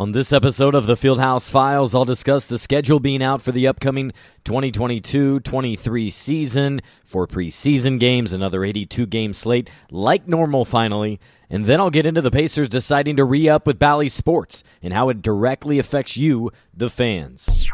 On this episode of the Fieldhouse Files, I'll discuss the schedule being out for the upcoming 2022 23 season, for preseason games, another 82 game slate, like normal finally. And then I'll get into the Pacers deciding to re up with Bally Sports and how it directly affects you, the fans.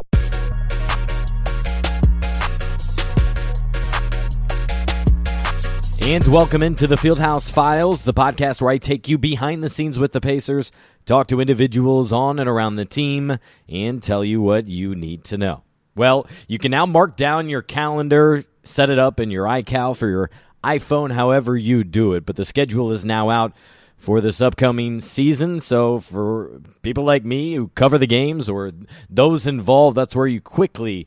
And welcome into the Fieldhouse Files, the podcast where I take you behind the scenes with the Pacers, talk to individuals on and around the team, and tell you what you need to know. Well, you can now mark down your calendar, set it up in your iCal for your iPhone, however you do it. But the schedule is now out for this upcoming season. So, for people like me who cover the games or those involved, that's where you quickly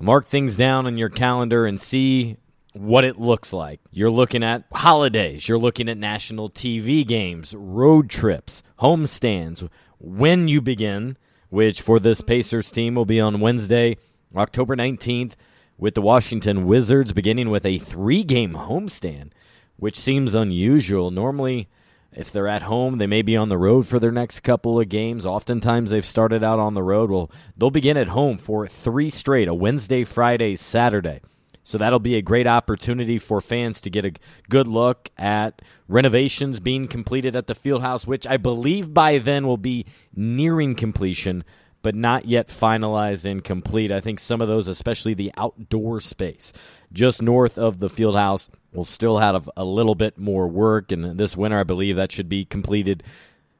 mark things down on your calendar and see what it looks like. You're looking at holidays, you're looking at national TV games, road trips, homestands, when you begin, which for this Pacers team will be on Wednesday, October 19th, with the Washington Wizards beginning with a three game homestand, which seems unusual. Normally, if they're at home, they may be on the road for their next couple of games. Oftentimes, they've started out on the road. Well, they'll begin at home for three straight a Wednesday, Friday, Saturday. So that'll be a great opportunity for fans to get a good look at renovations being completed at the Fieldhouse, which I believe by then will be nearing completion, but not yet finalized and complete. I think some of those, especially the outdoor space just north of the Fieldhouse, will still have a little bit more work. And this winter, I believe that should be completed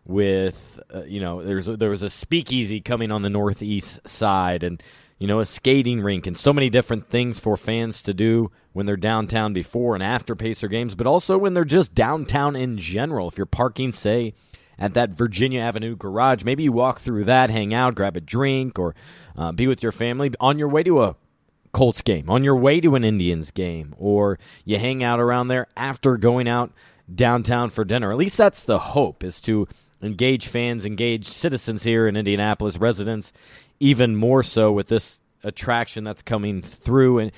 with, uh, you know, there's there was a speakeasy coming on the northeast side and you know, a skating rink, and so many different things for fans to do when they're downtown before and after Pacer games, but also when they're just downtown in general. If you're parking, say, at that Virginia Avenue garage, maybe you walk through that, hang out, grab a drink, or uh, be with your family on your way to a Colts game, on your way to an Indians game, or you hang out around there after going out downtown for dinner. At least that's the hope, is to engage fans, engage citizens here in Indianapolis, residents even more so with this attraction that's coming through and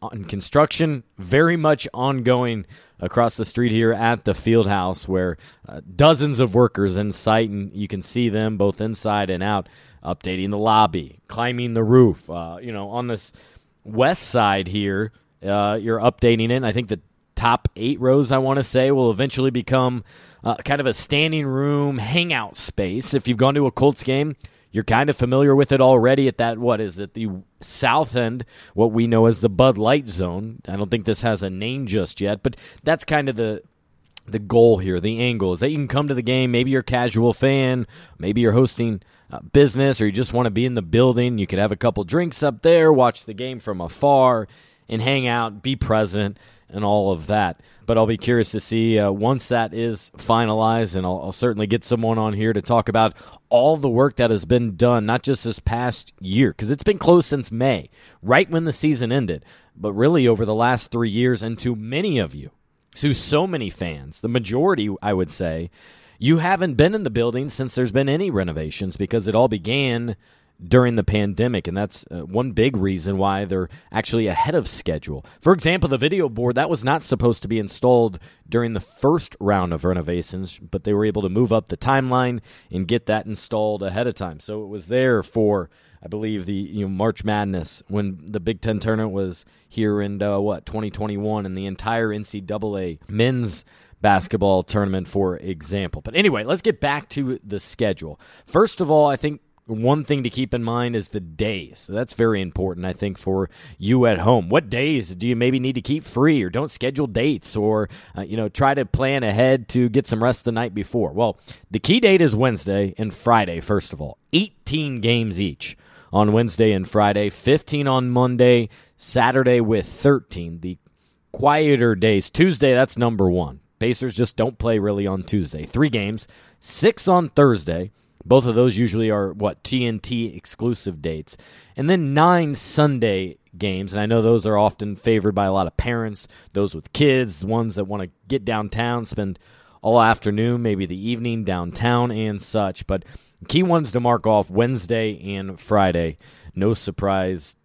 on construction very much ongoing across the street here at the field house where uh, dozens of workers in sight and you can see them both inside and out updating the lobby climbing the roof uh, you know on this west side here uh, you're updating it i think the top eight rows i want to say will eventually become uh, kind of a standing room hangout space. If you've gone to a colts game you're kind of familiar with it already at that, what is it, the south end, what we know as the Bud Light Zone. I don't think this has a name just yet, but that's kind of the the goal here, the angle is that you can come to the game. Maybe you're a casual fan, maybe you're hosting business, or you just want to be in the building. You could have a couple drinks up there, watch the game from afar, and hang out, be present and all of that. But I'll be curious to see uh, once that is finalized, and I'll, I'll, certainly get someone on here to talk about all the work that has been done, not just this past year, because it's been closed since May, right when the season ended, but really over the last three years. And to many of you, to so many fans, the majority, I would say, you haven't been in the building since there's been any renovations because it all began during the pandemic, and that's uh, one big reason why they're actually ahead of schedule. For example, the video board that was not supposed to be installed during the first round of renovations, but they were able to move up the timeline and get that installed ahead of time. So it was there for, I believe, the you know March Madness when the Big Ten tournament was here in uh, what 2021, and the entire NCAA men's basketball tournament, for example. But anyway, let's get back to the schedule. First of all, I think one thing to keep in mind is the days. So that's very important, I think, for you at home. What days do you maybe need to keep free, or don't schedule dates, or uh, you know try to plan ahead to get some rest the night before? Well, the key date is Wednesday and Friday. First of all, 18 games each on Wednesday and Friday, 15 on Monday, Saturday with 13. The quieter days, Tuesday, that's number one. Pacers just don't play really on Tuesday. Three games, six on Thursday. Both of those usually are what TNT exclusive dates. And then nine Sunday games, and I know those are often favored by a lot of parents, those with kids, ones that want to get downtown, spend all afternoon, maybe the evening downtown and such. But key ones to mark off Wednesday and Friday. No surprise,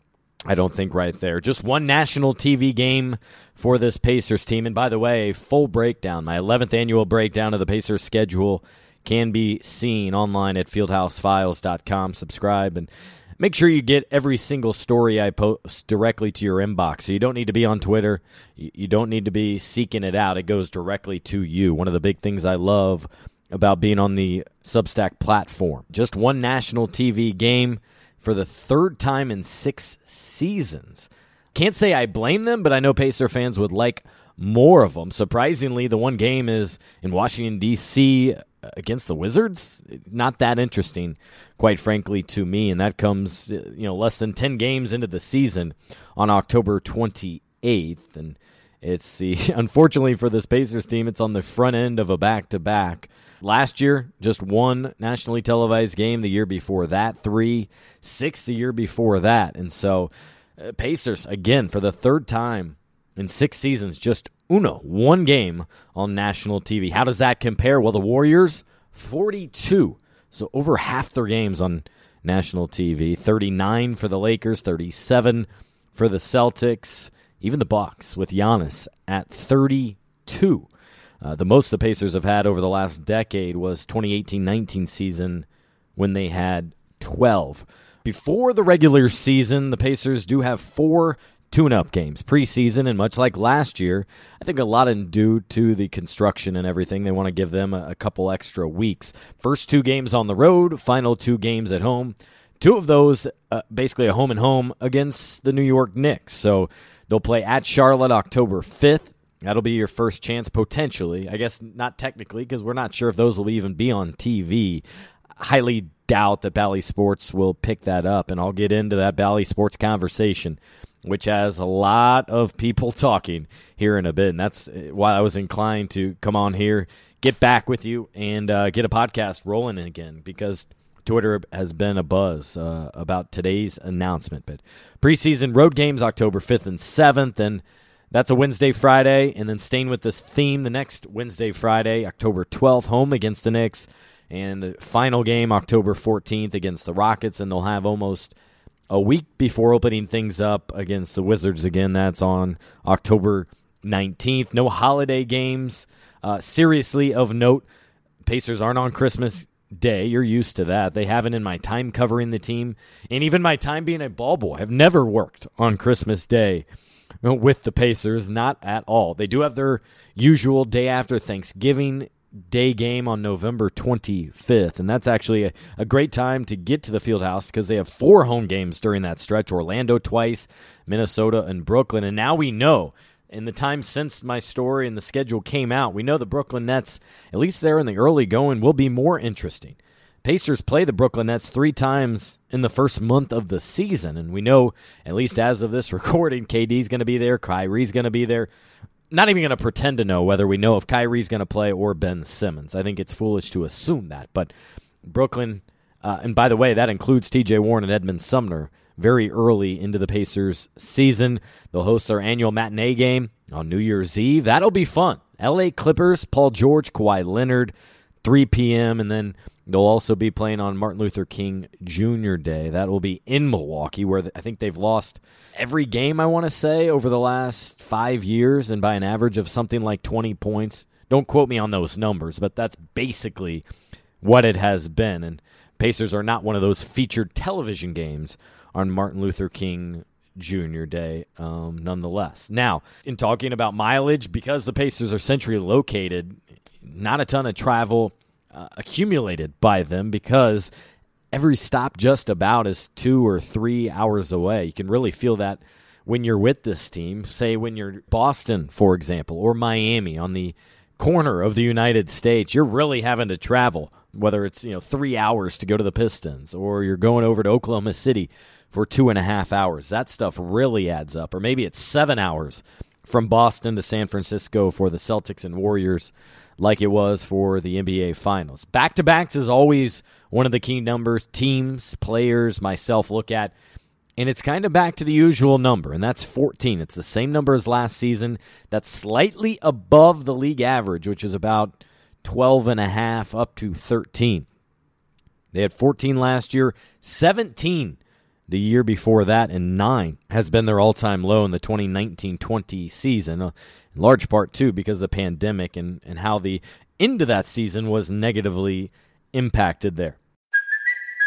I don't think, right there. Just one national TV game for this Pacers team. And by the way, full breakdown, my 11th annual breakdown of the Pacers schedule can be seen online at fieldhousefiles.com. Subscribe and make sure you get every single story I post directly to your inbox. So you don't need to be on Twitter. You don't need to be seeking it out. It goes directly to you. One of the big things I love about being on the Substack platform. Just one national TV game for the third time in six seasons. Can't say I blame them, but I know Pacer fans would like more of them. Surprisingly, the one game is in Washington, D.C. against the Wizards. Not that interesting, quite frankly, to me. And that comes, you know, less than 10 games into the season on October 28th. And it's the, unfortunately for this Pacers team, it's on the front end of a back to back. Last year, just one nationally televised game. The year before that, three, six the year before that. And so, uh, Pacers, again, for the third time in six seasons, just uno, one game on national TV. How does that compare? Well, the Warriors, 42. So over half their games on national TV. 39 for the Lakers, 37 for the Celtics, even the Bucks with Giannis at 32. Uh, the most the Pacers have had over the last decade was 2018-19 season when they had 12. Before the regular season, the Pacers do have four tune-up games preseason, and much like last year, I think a lot in due to the construction and everything, they want to give them a, a couple extra weeks. First two games on the road, final two games at home. Two of those, uh, basically a home and home against the New York Knicks. So they'll play at Charlotte October 5th That'll be your first chance, potentially. I guess not technically, because we're not sure if those will even be on TV. Highly doubt that Bally Sports will pick that up, and I'll get into that Bally Sports conversation, which has a lot of people talking here in a bit. And that's why I was inclined to come on here, get back with you, and uh, get a podcast rolling again, because Twitter has been a buzz uh, about today's announcement. But preseason road games October 5th and 7th, and that's a Wednesday, Friday, and then staying with this theme the next Wednesday, Friday, October 12th, home against the Knicks, and the final game October 14th against the Rockets, and they'll have almost a week before opening things up against the Wizards again. That's on October 19th. No holiday games. Uh, seriously, of note, Pacers aren't on Christmas Day. You're used to that. They haven't in my time covering the team, and even my time being a ball boy. have never worked on Christmas Day with the Pacers, not at all. They do have their usual day after Thanksgiving day game on November 25th, and that's actually a, a great time to get to the field house because they have four home games during that stretch Orlando twice, Minnesota, and Brooklyn. And now we know. In the time since my story and the schedule came out, we know the Brooklyn Nets, at least there in the early going, will be more interesting. Pacers play the Brooklyn Nets three times in the first month of the season, and we know, at least as of this recording, KD's going to be there, Kyrie's going to be there. Not even going to pretend to know whether we know if Kyrie's going to play or Ben Simmons. I think it's foolish to assume that. But Brooklyn, uh, and by the way, that includes TJ Warren and Edmond Sumner very early into the Pacers season. They'll host their annual matinee game on New Year's Eve. That'll be fun. LA Clippers, Paul George, Kawhi Leonard, 3 p.m. And then They'll also be playing on Martin Luther King Jr. Day. That will be in Milwaukee, where I think they've lost every game, I want to say, over the last five years, and by an average of something like 20 points. Don't quote me on those numbers, but that's basically what it has been. And Pacers are not one of those featured television games on Martin Luther King Jr. Day, um, nonetheless. Now, in talking about mileage, because the Pacers are centrally located, not a ton of travel uh, accumulated by them because every stop just about is two or three hours away. You can really feel that when you're with this team. Say when you're Boston, for example, or Miami on the corner of the United States, you're really having to travel. Whether it's you know three hours to go to the Pistons, or you're going over to Oklahoma City for two and a half hours, that stuff really adds up. Or maybe it's seven hours from Boston to San Francisco for the Celtics and Warriors like it was for the NBA Finals. Back to backs is always one of the key numbers teams, players, myself look at. And it's kind of back to the usual number, and that's 14. It's the same number as last season. That's slightly above the league average, which is about 12 and a half up to 13. They had 14 last year, 17 The year before that, in nine, has been their all time low in the 2019 20 season, uh, in large part, too, because of the pandemic and, and how the end of that season was negatively impacted there.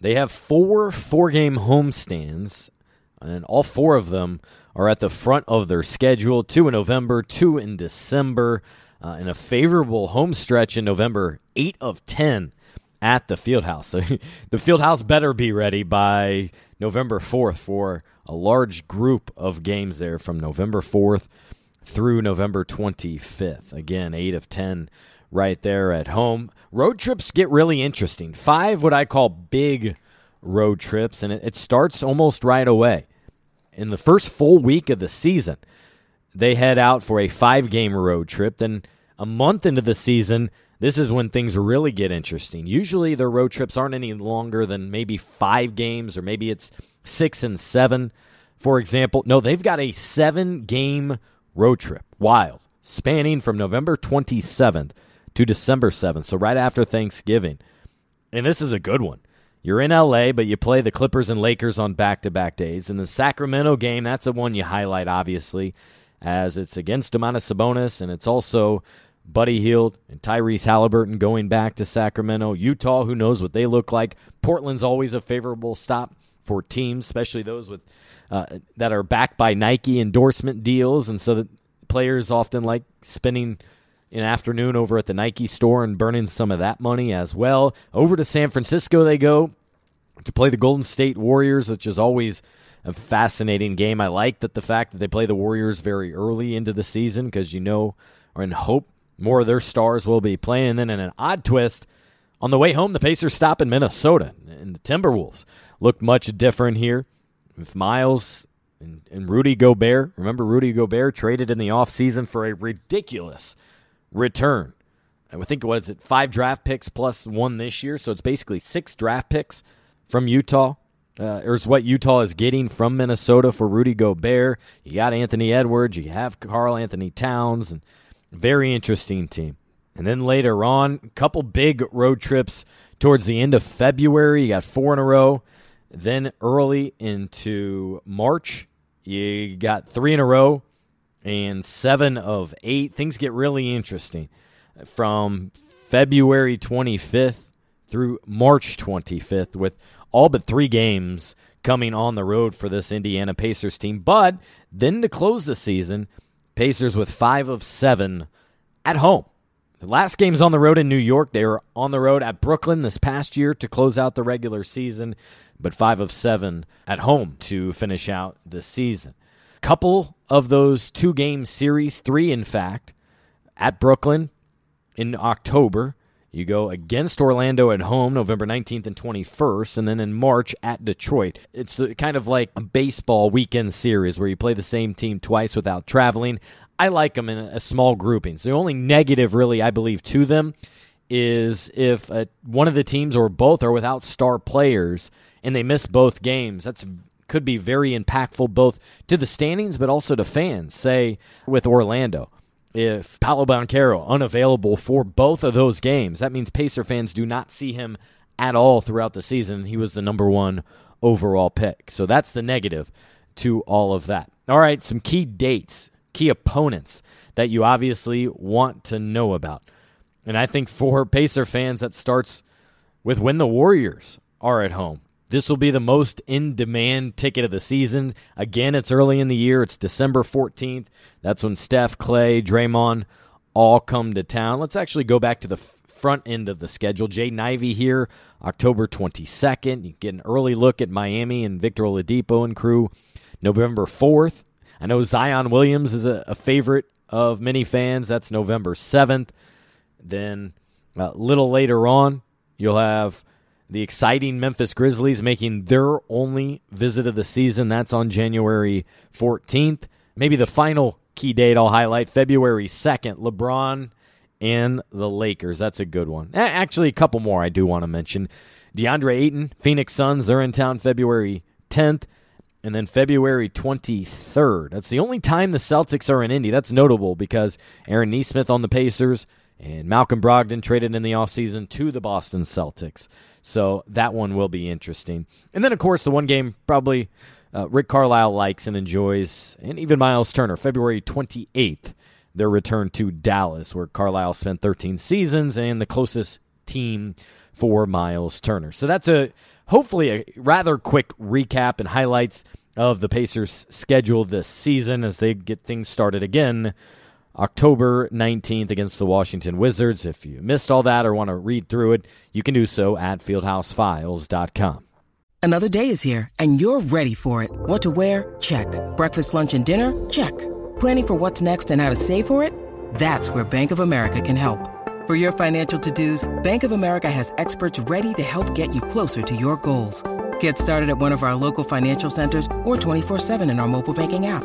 They have four four game homestands, and all four of them are at the front of their schedule two in November, two in December, uh, and a favorable home stretch in November, eight of 10 at the Fieldhouse. So the Fieldhouse better be ready by November 4th for a large group of games there from November 4th through November 25th. Again, 8 of 10 right there at home. Road trips get really interesting. Five, what I call big road trips, and it, it starts almost right away. In the first full week of the season, they head out for a five game road trip. Then a month into the season, this is when things really get interesting. Usually their road trips aren't any longer than maybe five games, or maybe it's six and seven, for example. No, they've got a seven game road trip. Wild. Spanning from November 27th to December 7th. So right after Thanksgiving. And this is a good one. You're in LA, but you play the Clippers and Lakers on back to back days. And the Sacramento game, that's the one you highlight, obviously, as it's against Domantas Sabonis, and it's also Buddy Hield and Tyrese Halliburton going back to Sacramento. Utah, who knows what they look like. Portland's always a favorable stop for teams, especially those with uh, that are backed by Nike endorsement deals, and so that players often like spending an afternoon over at the Nike store and burning some of that money as well. Over to San Francisco they go to play the Golden State Warriors, which is always a fascinating game. I like that the fact that they play the Warriors very early into the season because you know or in hope more of their stars will be playing. And then in an odd twist, on the way home, the Pacers stop in Minnesota, and the Timberwolves look much different here. With Miles and, and Rudy Gobert, remember Rudy Gobert traded in the offseason for a ridiculous return. I think what is it, five draft picks plus one this year, so it's basically six draft picks from Utah. Uh, or is what Utah is getting from Minnesota for Rudy Gobert. You got Anthony Edwards, you have Karl-Anthony Towns, and very interesting team. And then later on, a couple big road trips towards the end of February. You got four in a row. Then early into March, you got three in a row and seven of eight. Things get really interesting from February 25th through March 25th, with all but three games coming on the road for this Indiana Pacers team. But then to close the season, Pacers with five of seven at home. The last game's on the road in New York. They were on the road at Brooklyn this past year to close out the regular season, but five of seven at home to finish out the season couple of those two game series, three in fact, at Brooklyn in October. You go against Orlando at home November 19th and 21st, and then in March at Detroit. It's kind of like a baseball weekend series where you play the same team twice without traveling. I like them in a small grouping. So the only negative, really, I believe, to them is if uh, one of the teams or both are without star players and they miss both games. That's could be very impactful both to the standings but also to fans. Say with Orlando, if Paolo Banchero unavailable for both of those games, that means Pacer fans do not see him at all throughout the season. He was the number one overall pick. So that's the negative to all of that. All right, some key dates, key opponents that you obviously want to know about. And I think for Pacer fans, that starts with when the Warriors are at home. This will be the most in demand ticket of the season. Again, it's early in the year. It's December 14th. That's when Steph, Clay, Draymond all come to town. Let's actually go back to the front end of the schedule. Jaden Ivey here, October 22nd. You get an early look at Miami and Victor Oladipo and crew. November 4th. I know Zion Williams is a, a favorite of many fans. That's November 7th. Then a little later on, you'll have the exciting Memphis Grizzlies making their only visit of the season. That's on January 14th. Maybe the final key date I'll highlight February 2nd. LeBron and the Lakers. That's a good one. Actually, a couple more I do want to mention. DeAndre Ayton, Phoenix Suns, they're in town February 10th. And then February 23rd. That's the only time the Celtics are in Indy. That's notable because Aaron Nesmith on the Pacers and Malcolm Brogdon traded in the offseason to the Boston Celtics. So that one will be interesting. And then, of course, the one game probably uh, Rick Carlisle likes and enjoys, and even Miles Turner, February 28th, their return to Dallas, where Carlisle spent 13 seasons and the closest team for Miles Turner. So that's a hopefully a rather quick recap and highlights of the Pacers' schedule this season as they get things started again October 19th against the Washington Wizards. If you missed all that or want to read through it, you can do so at fieldhousefiles.com. Another day is here, and you're ready for it. What to wear? Check. Breakfast, lunch, and dinner? Check. Planning for what's next and how to save for it? That's where Bank of America can help. For your financial to dos, Bank of America has experts ready to help get you closer to your goals. Get started at one of our local financial centers or 24 7 in our mobile banking app.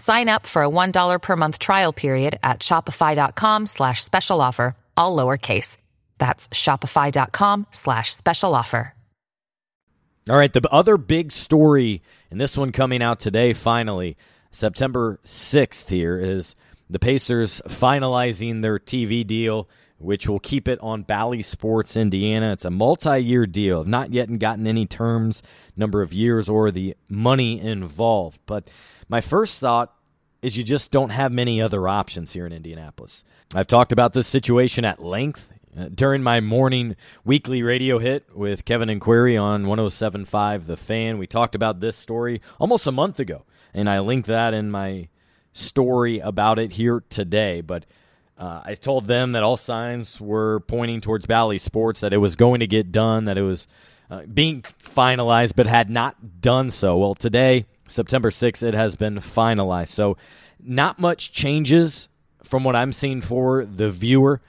Sign up for a $1 per month trial period at shopify.com slash special offer, all lowercase. That's shopify.com slash special offer. All right, the other big story, and this one coming out today finally, September 6th here, is the Pacers finalizing their TV deal, which will keep it on Bally Sports Indiana. It's a multi year deal. I've not yet gotten any terms, number of years, or the money involved. But my first thought is you just don't have many other options here in Indianapolis. I've talked about this situation at length uh, during my morning weekly radio hit with Kevin and Query on 1075 The Fan. We talked about this story almost a month ago, and I linked that in my story about it here today. But uh, I told them that all signs were pointing towards Bally Sports, that it was going to get done, that it was uh, being finalized, but had not done so. Well, today, September 6th, it has been finalized. So, not much changes from what I'm seeing for the viewer.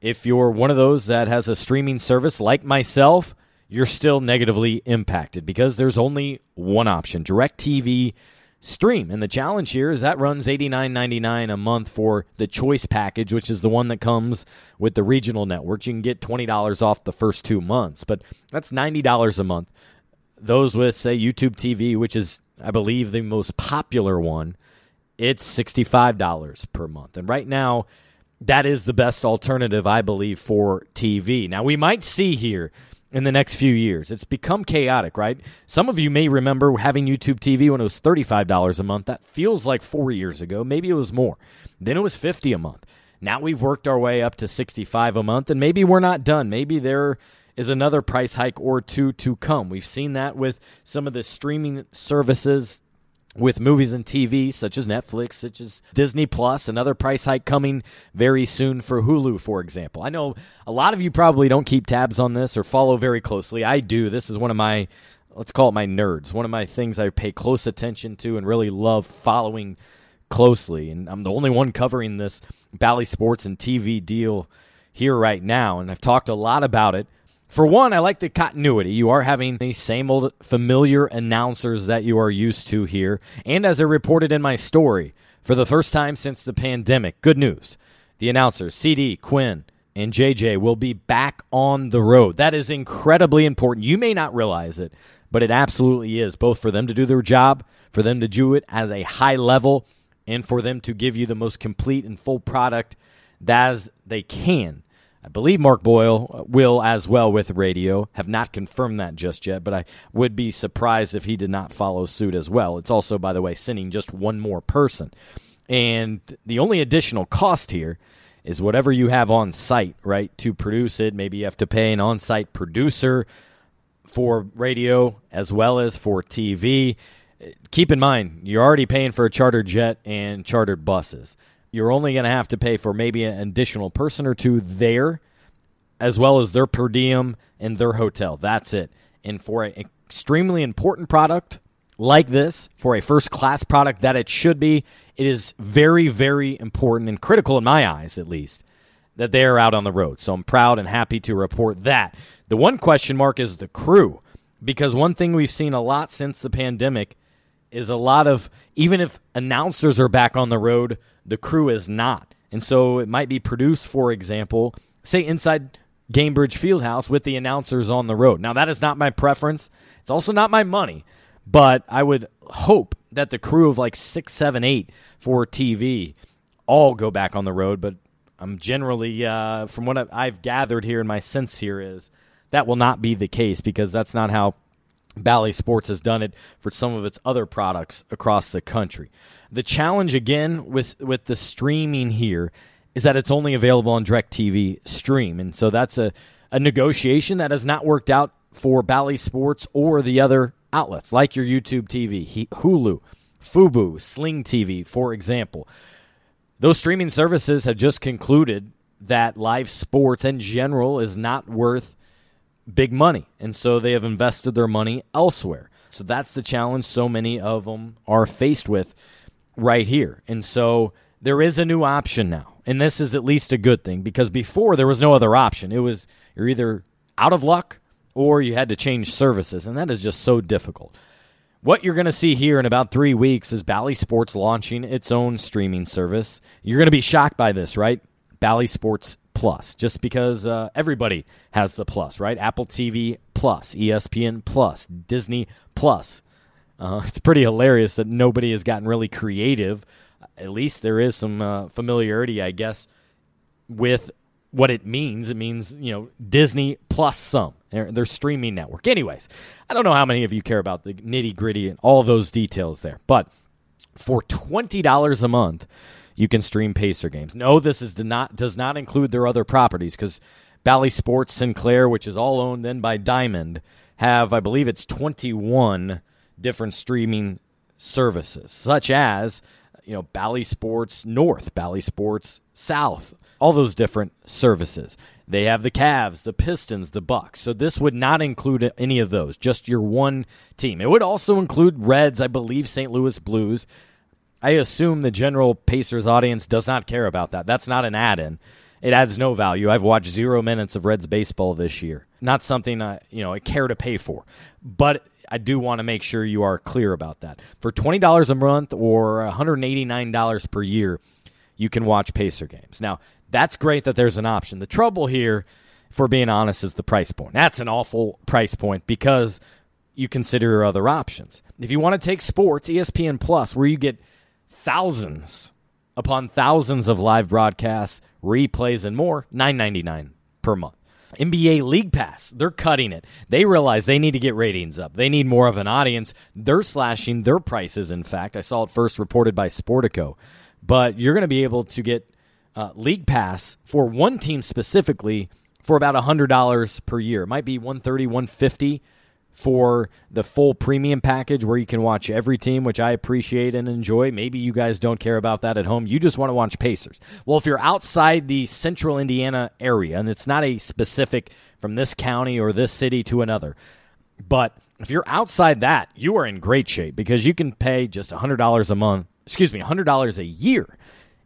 If you're one of those that has a streaming service like myself, you're still negatively impacted because there's only one option DirecTV stream. And the challenge here is that runs $89.99 a month for the choice package, which is the one that comes with the regional networks. You can get $20 off the first two months, but that's $90 a month. Those with, say, YouTube TV, which is I believe the most popular one, it's $65 per month. And right now, that is the best alternative, I believe, for TV. Now, we might see here in the next few years. It's become chaotic, right? Some of you may remember having YouTube TV when it was $35 a month. That feels like four years ago. Maybe it was more. Then it was 50 a month. Now we've worked our way up to 65 a month, and maybe we're not done. Maybe there is another price hike or two to come. We've seen that with some of the streaming services with movies and TV, such as Netflix, such as Disney Plus, another price hike coming very soon for Hulu, for example. I know a lot of you probably don't keep tabs on this or follow very closely. I do. This is one of my, let's call it my nerds, one of my things I pay close attention to and really love following closely. And I'm the only one covering this Bally Sports and TV deal here right now. And I've talked a lot about it for one, I like the continuity. You are having the same old familiar announcers that you are used to here. And as I reported in my story, for the first time since the pandemic, good news. The announcers, CD, Quinn, and JJ, will be back on the road. That is incredibly important. You may not realize it, but it absolutely is, both for them to do their job, for them to do it at a high level, and for them to give you the most complete and full product as they can I believe Mark Boyle uh, will as well with radio. Have not confirmed that just yet, but I would be surprised if he did not follow suit as well. It's also, by the way, sending just one more person. And the only additional cost here is whatever you have on site, right, to produce it. Maybe you have to pay an on site producer. for radio as well as for TV. Keep in mind, you're already paying for a chartered jet and chartered buses. You're only going to have to pay for maybe an additional person or two there, as well as their per diem and their hotel. That's it. And for an extremely important product like this, for a first class product that it should be, it is very, very important and critical in my eyes, at least, that they are out on the road. So I'm proud and happy to report that. The one question mark is the crew, because one thing we've seen a lot since the pandemic is a lot of, even if announcers are back on the road, the crew is not. And so it might be produced, for example, say inside Gainbridge Fieldhouse with the announcers on the road. Now, that is not my preference. It's also not my money, but I would hope that the crew of like six, seven, eight for TV all go back on the road. But I'm generally, uh, from what I've gathered here, and my sense here is that will not be the case because that's not how Bally Sports has done it for some of its other products across the country. The challenge again with with the streaming here is that it's only available on DirecTV Stream, and so that's a a negotiation that has not worked out for Bally Sports or the other outlets like your YouTube TV, Hulu, Fubo, Sling TV, for example. Those streaming services have just concluded that live sports in general is not worth big money. And so they have invested their money elsewhere. So that's the challenge so many of them are faced with right here. And so there is a new option now. And this is at least a good thing because before there was no other option. It was you're either out of luck or you had to change services. And that is just so difficult. What you're going to see here in about three weeks is Bally Sports launching its own streaming service. You're going to be shocked by this, right? Bally Sports Plus, just because uh, everybody has the Plus, right? Apple TV Plus, ESPN Plus, Disney Plus. Uh, it's pretty hilarious that nobody has gotten really creative. At least there is some uh, familiarity, I guess, with what it means. It means, you know, Disney plus some, their, their streaming network. Anyways, I don't know how many of you care about the nitty gritty and all those details there, but for $20 a month, you can stream Pacer games. No, this is not does not include their other properties because Bally Sports Sinclair, which is all owned then by Diamond, have I believe it's 21 different streaming services, such as you know Bally Sports North, Bally Sports South, all those different services. They have the Cavs, the Pistons, the Bucks. So this would not include any of those, just your one team. It would also include Reds, I believe St. Louis Blues. I assume the general Pacers audience does not care about that. That's not an add-in. It adds no value. I've watched 0 minutes of Reds baseball this year. Not something I, you know, I care to pay for. But I do want to make sure you are clear about that. For $20 a month or $189 per year, you can watch Pacer games. Now, that's great that there's an option. The trouble here, for being honest, is the price point. That's an awful price point because you consider other options. If you want to take sports, ESPN Plus, where you get thousands upon thousands of live broadcasts, replays, and more, $9.99 per month. NBA League Pass, they're cutting it. They realize they need to get ratings up. They need more of an audience. They're slashing their prices, in fact. I saw it first reported by Sportico. But you're going to be able to get uh, League Pass for one team specifically for about $100 per year. It might be 130 150 for the full premium package where you can watch every team, which I appreciate and enjoy. Maybe you guys don't care about that at home. You just want to watch Pacers. Well, if you're outside the central Indiana area, and it's not a specific from this county or this city to another, but if you're outside that, you are in great shape because you can pay just $100 a month, excuse me, $100 a year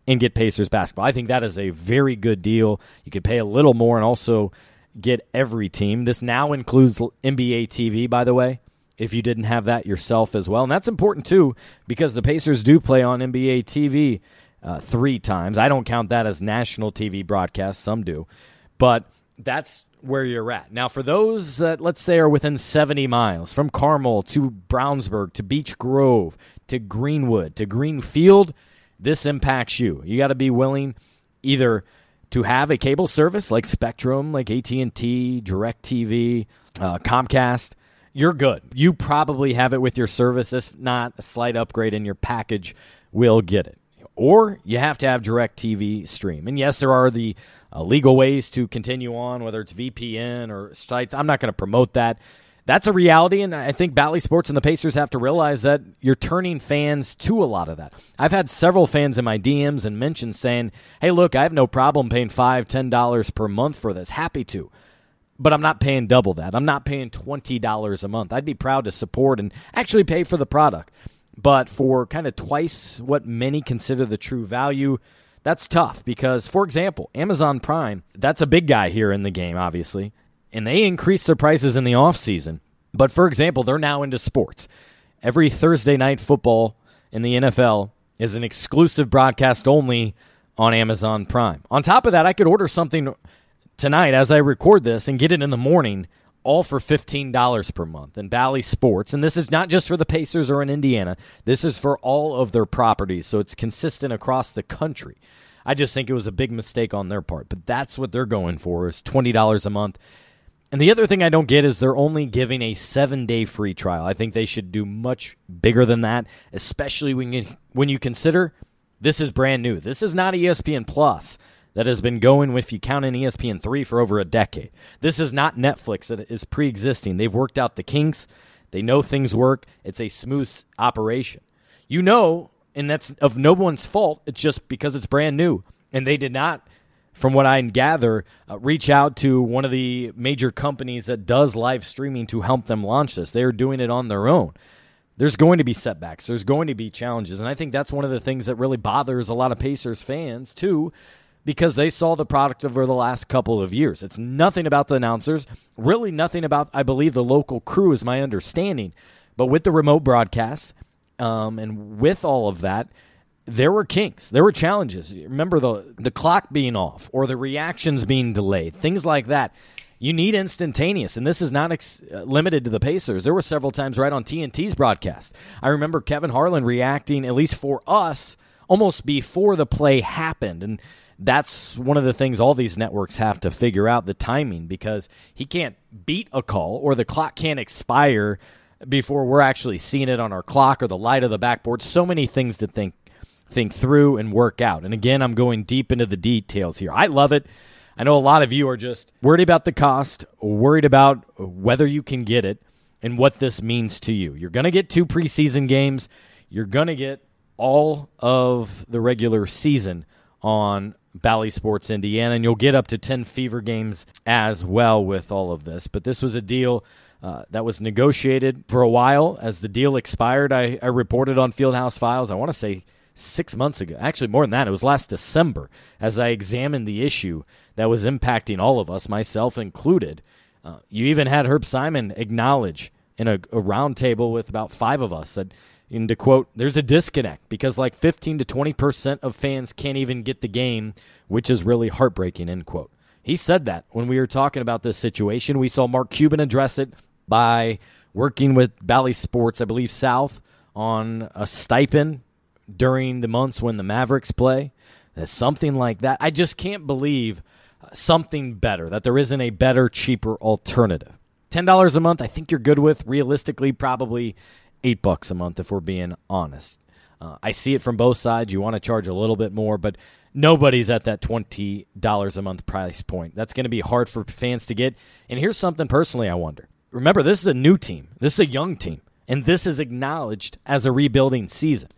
and get Pacers basketball. I think that is a very good deal. You could pay a little more and also get every team. This now includes NBA TV, by the way, if you didn't have that yourself as well. And that's important too because the Pacers do play on NBA TV uh, three times. I don't count that as national TV broadcast, some do. But that's where you're at. Now, for those that, let's say, are within 70 miles from Carmel to Brownsburg to Beech Grove to Greenwood to Greenfield, this impacts you. You got to be willing either to have a cable service like Spectrum, like AT&T, DirecTV, uh, Comcast, you're good. You probably have it with your service. If not, a slight upgrade in your package will get it. Or you have to have DirecTV stream. And yes, there are the uh, legal ways to continue on, whether it's VPN or sites. I'm not going to promote that. That's a reality, and I think Bally Sports and the Pacers have to realize that you're turning fans to a lot of that. I've had several fans in my DMs and mentions saying, "Hey, look, I have no problem paying five, ten dollars per month for this. Happy to." But I'm not paying double that. I'm not paying $20 a month. I'd be proud to support and actually pay for the product. But for kind of twice what many consider the true value, that's tough because, for example, Amazon Prime, that's a big guy here in the game, obviously and they increased their prices in the offseason. But for example, they're now into sports. Every Thursday night football in the NFL is an exclusive broadcast only on Amazon Prime. On top of that, I could order something tonight as I record this and get it in the morning, all for $15 per month. in Bally Sports, and this is not just for the Pacers or in Indiana, this is for all of their properties, so it's consistent across the country. I just think it was a big mistake on their part, but that's what they're going for is $20 a month. And the other thing I don't get is they're only giving a seven day free trial. I think they should do much bigger than that, especially when you, when you consider this is brand new. This is not ESPN Plus that has been going, if you count in ESPN 3, for over a decade. This is not Netflix that is pre existing. They've worked out the kinks, they know things work. It's a smooth operation. You know, and that's of no one's fault. It's just because it's brand new. And they did not from what I gather, uh, reach out to one of the major companies that does live streaming to help them launch this. They're doing it on their own. There's going to be setbacks. There's going to be challenges. And I think that's one of the things that really bothers a lot of Pacers fans, too, because they saw the product over the last couple of years. It's nothing about the announcers, really nothing about, I believe, the local crew, is my understanding. But with the remote broadcasts um, and with all of that, there were kinks, there were challenges. Remember the the clock being off or the reactions being delayed, things like that. You need instantaneous, and this is not ex- uh, limited to the Pacers. There were several times right on TNT's broadcast. I remember Kevin Harlan reacting, at least for us, almost before the play happened, and that's one of the things all these networks have to figure out the timing because he can't beat a call or the clock can't expire before we're actually seeing it on our clock or the light of the backboard. So many things to think think through and work out. And again, I'm going deep into the details here. I love it. I know a lot of you are just worried about the cost, worried about whether you can get it, and what this means to you. You're going to get two preseason games. You're going to get all of the regular season on Bally Sports Indiana, and you'll get up to 10 fever games as well with all of this. But this was a deal uh, that was negotiated for a while. As the deal expired, I, I reported on Fieldhouse Files, I want to say six months ago. Actually, more than that. It was last December as I examined the issue that was impacting all of us, myself included. Uh, you even had Herb Simon acknowledge in a, a roundtable with about five of us that, and to quote, there's a disconnect because like 15 to 20% of fans can't even get the game, which is really heartbreaking, end quote. He said that when we were talking about this situation. We saw Mark Cuban address it by working with Bally Sports, I believe, South on a stipend during the months when the Mavericks play. Something like that. I just can't believe something better, that there isn't a better, cheaper alternative. $10 a month, I think you're good with. Realistically, probably 8 bucks a month if we're being honest. Uh, I see it from both sides. You want to charge a little bit more, but nobody's at that $20 a month price point. That's going to be hard for fans to get. And here's something personally I wonder. Remember, this is a new team, this is a young team, and this is acknowledged as a rebuilding season.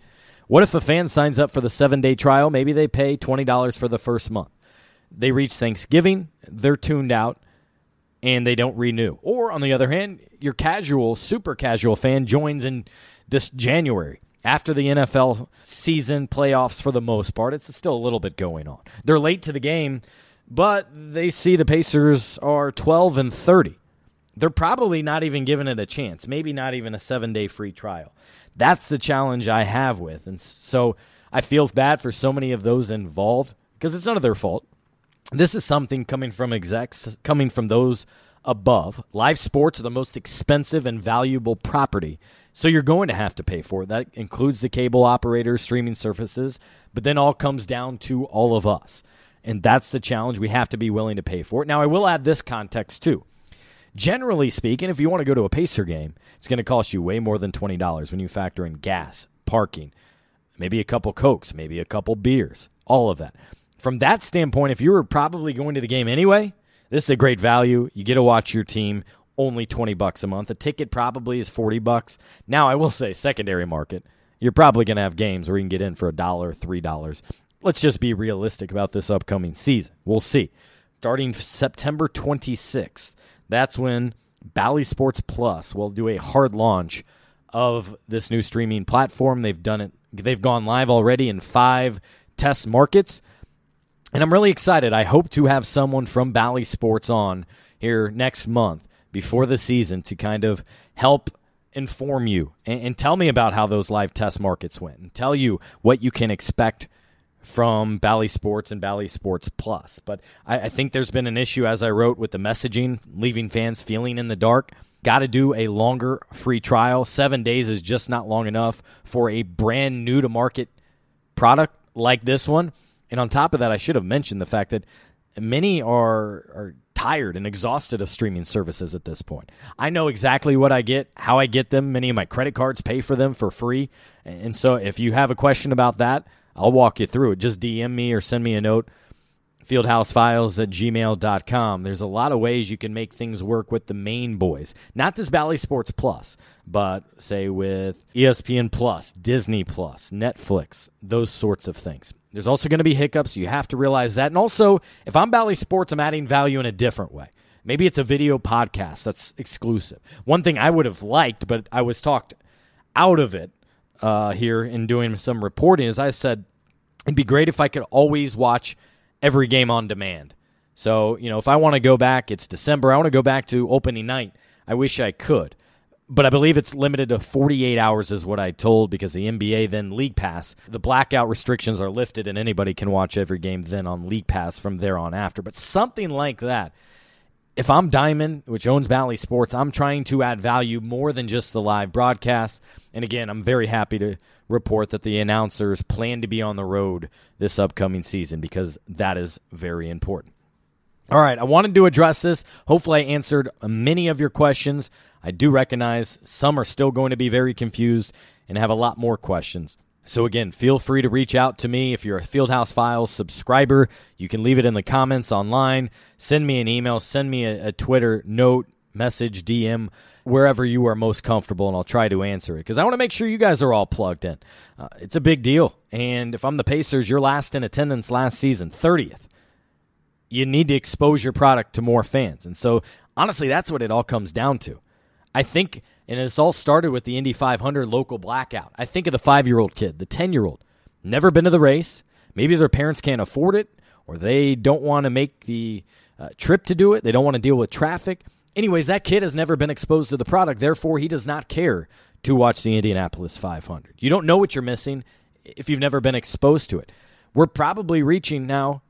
What if a fan signs up for the seven day trial? Maybe they pay $20 for the first month. They reach Thanksgiving, they're tuned out, and they don't renew. Or, on the other hand, your casual, super casual fan joins in this January. After the NFL season playoffs, for the most part, it's still a little bit going on. They're late to the game, but they see the Pacers are 12 and 30. They're probably not even giving it a chance, maybe not even a seven day free trial. That's the challenge I have with. And so I feel bad for so many of those involved because it's none of their fault. This is something coming from execs, coming from those above. Live sports are the most expensive and valuable property. So you're going to have to pay for it. That includes the cable operators, streaming services, but then all comes down to all of us. And that's the challenge. We have to be willing to pay for it. Now, I will add this context too. Generally speaking, if you want to go to a Pacer game, it's going to cost you way more than $20 when you factor in gas, parking, maybe a couple Cokes, maybe a couple beers, all of that. From that standpoint, if you were probably going to the game anyway, this is a great value. You get to watch your team only 20 bucks a month. A ticket probably is 40 bucks. Now, I will say secondary market, you're probably going to have games where you can get in for a dollar, $3. Let's just be realistic about this upcoming season. We'll see. Starting September 26th, that's when Bally Sports Plus will do a hard launch of this new streaming platform. They've done it. They've gone live already in 5 test markets. And I'm really excited. I hope to have someone from Bally Sports on here next month before the season to kind of help inform you and, and, tell me about how those live test markets went and tell you what you can expect from Bally Sports and Bally Sports Plus. But I, I think there's been an issue, as I wrote, with the messaging, leaving fans feeling in the dark. Got to do a longer free trial. Seven days is just not long enough for a brand new to market product like this one. And on top of that, I should have mentioned the fact that many are are tired and exhausted of streaming services at this point. I know exactly what I get, how I get them. Many of my credit cards pay for them for free. And so if you have a question about that, I'll walk you through it. Just DM me or send me a note. Fieldhousefiles at gmail.com. There's a lot of ways you can make things work with the main boys. Not this Bally Sports Plus, but say with ESPN Plus, Disney Plus, Netflix, those sorts of things. There's also going to be hiccups. You have to realize that. And also, if I'm Bally Sports, I'm adding value in a different way. Maybe it's a video podcast that's exclusive. One thing I would have liked, but I was talked out of it uh, here in doing some reporting, is I said it'd be great if I could always watch every game on demand. So, you know, if I want to go back, it's December, I want to go back to opening night. I wish I could but I believe it's limited to 48 hours, is what I told, because the NBA then League Pass, the blackout restrictions are lifted, and anybody can watch every game then on League Pass from there on after. But something like that. If I'm Diamond, which owns Bally Sports, I'm trying to add value more than just the live broadcast. And again, I'm very happy to report that the announcers plan to be on the road this upcoming season because that is very important. All right, I wanted to address this. Hopefully, I answered many of your questions. I do recognize some are still going to be very confused and have a lot more questions. So, again, feel free to reach out to me. If you're a Fieldhouse Files subscriber, you can leave it in the comments online. Send me an email, send me a, a Twitter note, message, DM, wherever you are most comfortable, and I'll try to answer it because I want to make sure you guys are all plugged in. Uh, it's a big deal. And if I'm the Pacers, you're last in attendance last season, 30th. You need to expose your product to more fans. And so, honestly, that's what it all comes down to. I think, and it's all started with the Indy 500 local blackout. I think of the five year old kid, the 10 year old, never been to the race. Maybe their parents can't afford it, or they don't want to make the uh, trip to do it. They don't want to deal with traffic. Anyways, that kid has never been exposed to the product. Therefore, he does not care to watch the Indianapolis 500. You don't know what you're missing if you've never been exposed to it. We're probably reaching now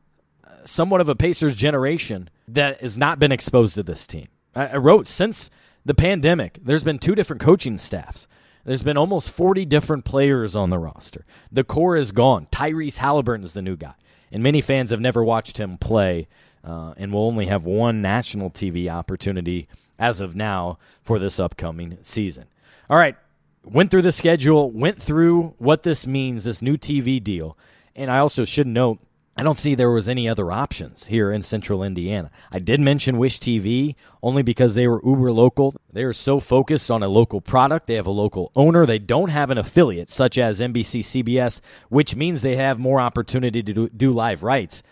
uh, somewhat of a Pacers generation that has not been exposed to this team. I wrote since the pandemic, there's been two different coaching staffs. There's been almost 40 different players on the roster. The core is gone. Tyrese Haliburton is the new guy. And many fans have never watched him play uh, and will only have one national TV opportunity as of now for this upcoming season. All right, went through the schedule, went through what this means, this new TV deal. And I also should note I don't see there was any other options here in central Indiana. I did mention Wish TV only because they were uber local. They are so focused on a local product. They have a local owner. They don't have an affiliate such as NBC CBS, which means they have more opportunity to do, do live rights.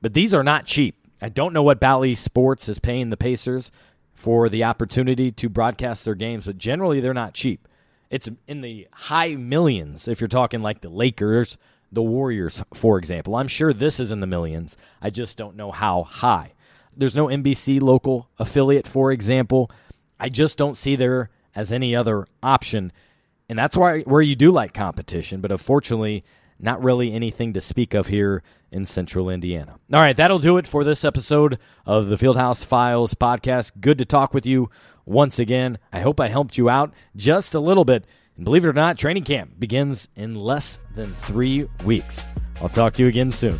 But these are not cheap. I don't know what Bally Sports is paying the Pacers for the opportunity to broadcast their games, but generally they're not cheap. It's in the high millions if you're talking like the Lakers the Warriors, for example. I'm sure this is in the millions. I just don't know how high. There's no NBC local affiliate, for example. I just don't see there as any other option. And that's why where you do like competition, but unfortunately, not really anything to speak of here in central Indiana. All right, that'll do it for this episode of the Fieldhouse Files podcast. Good to talk with you once again. I hope I helped you out just a little bit. And believe it or not, training camp begins in less than three weeks. I'll talk to you again soon.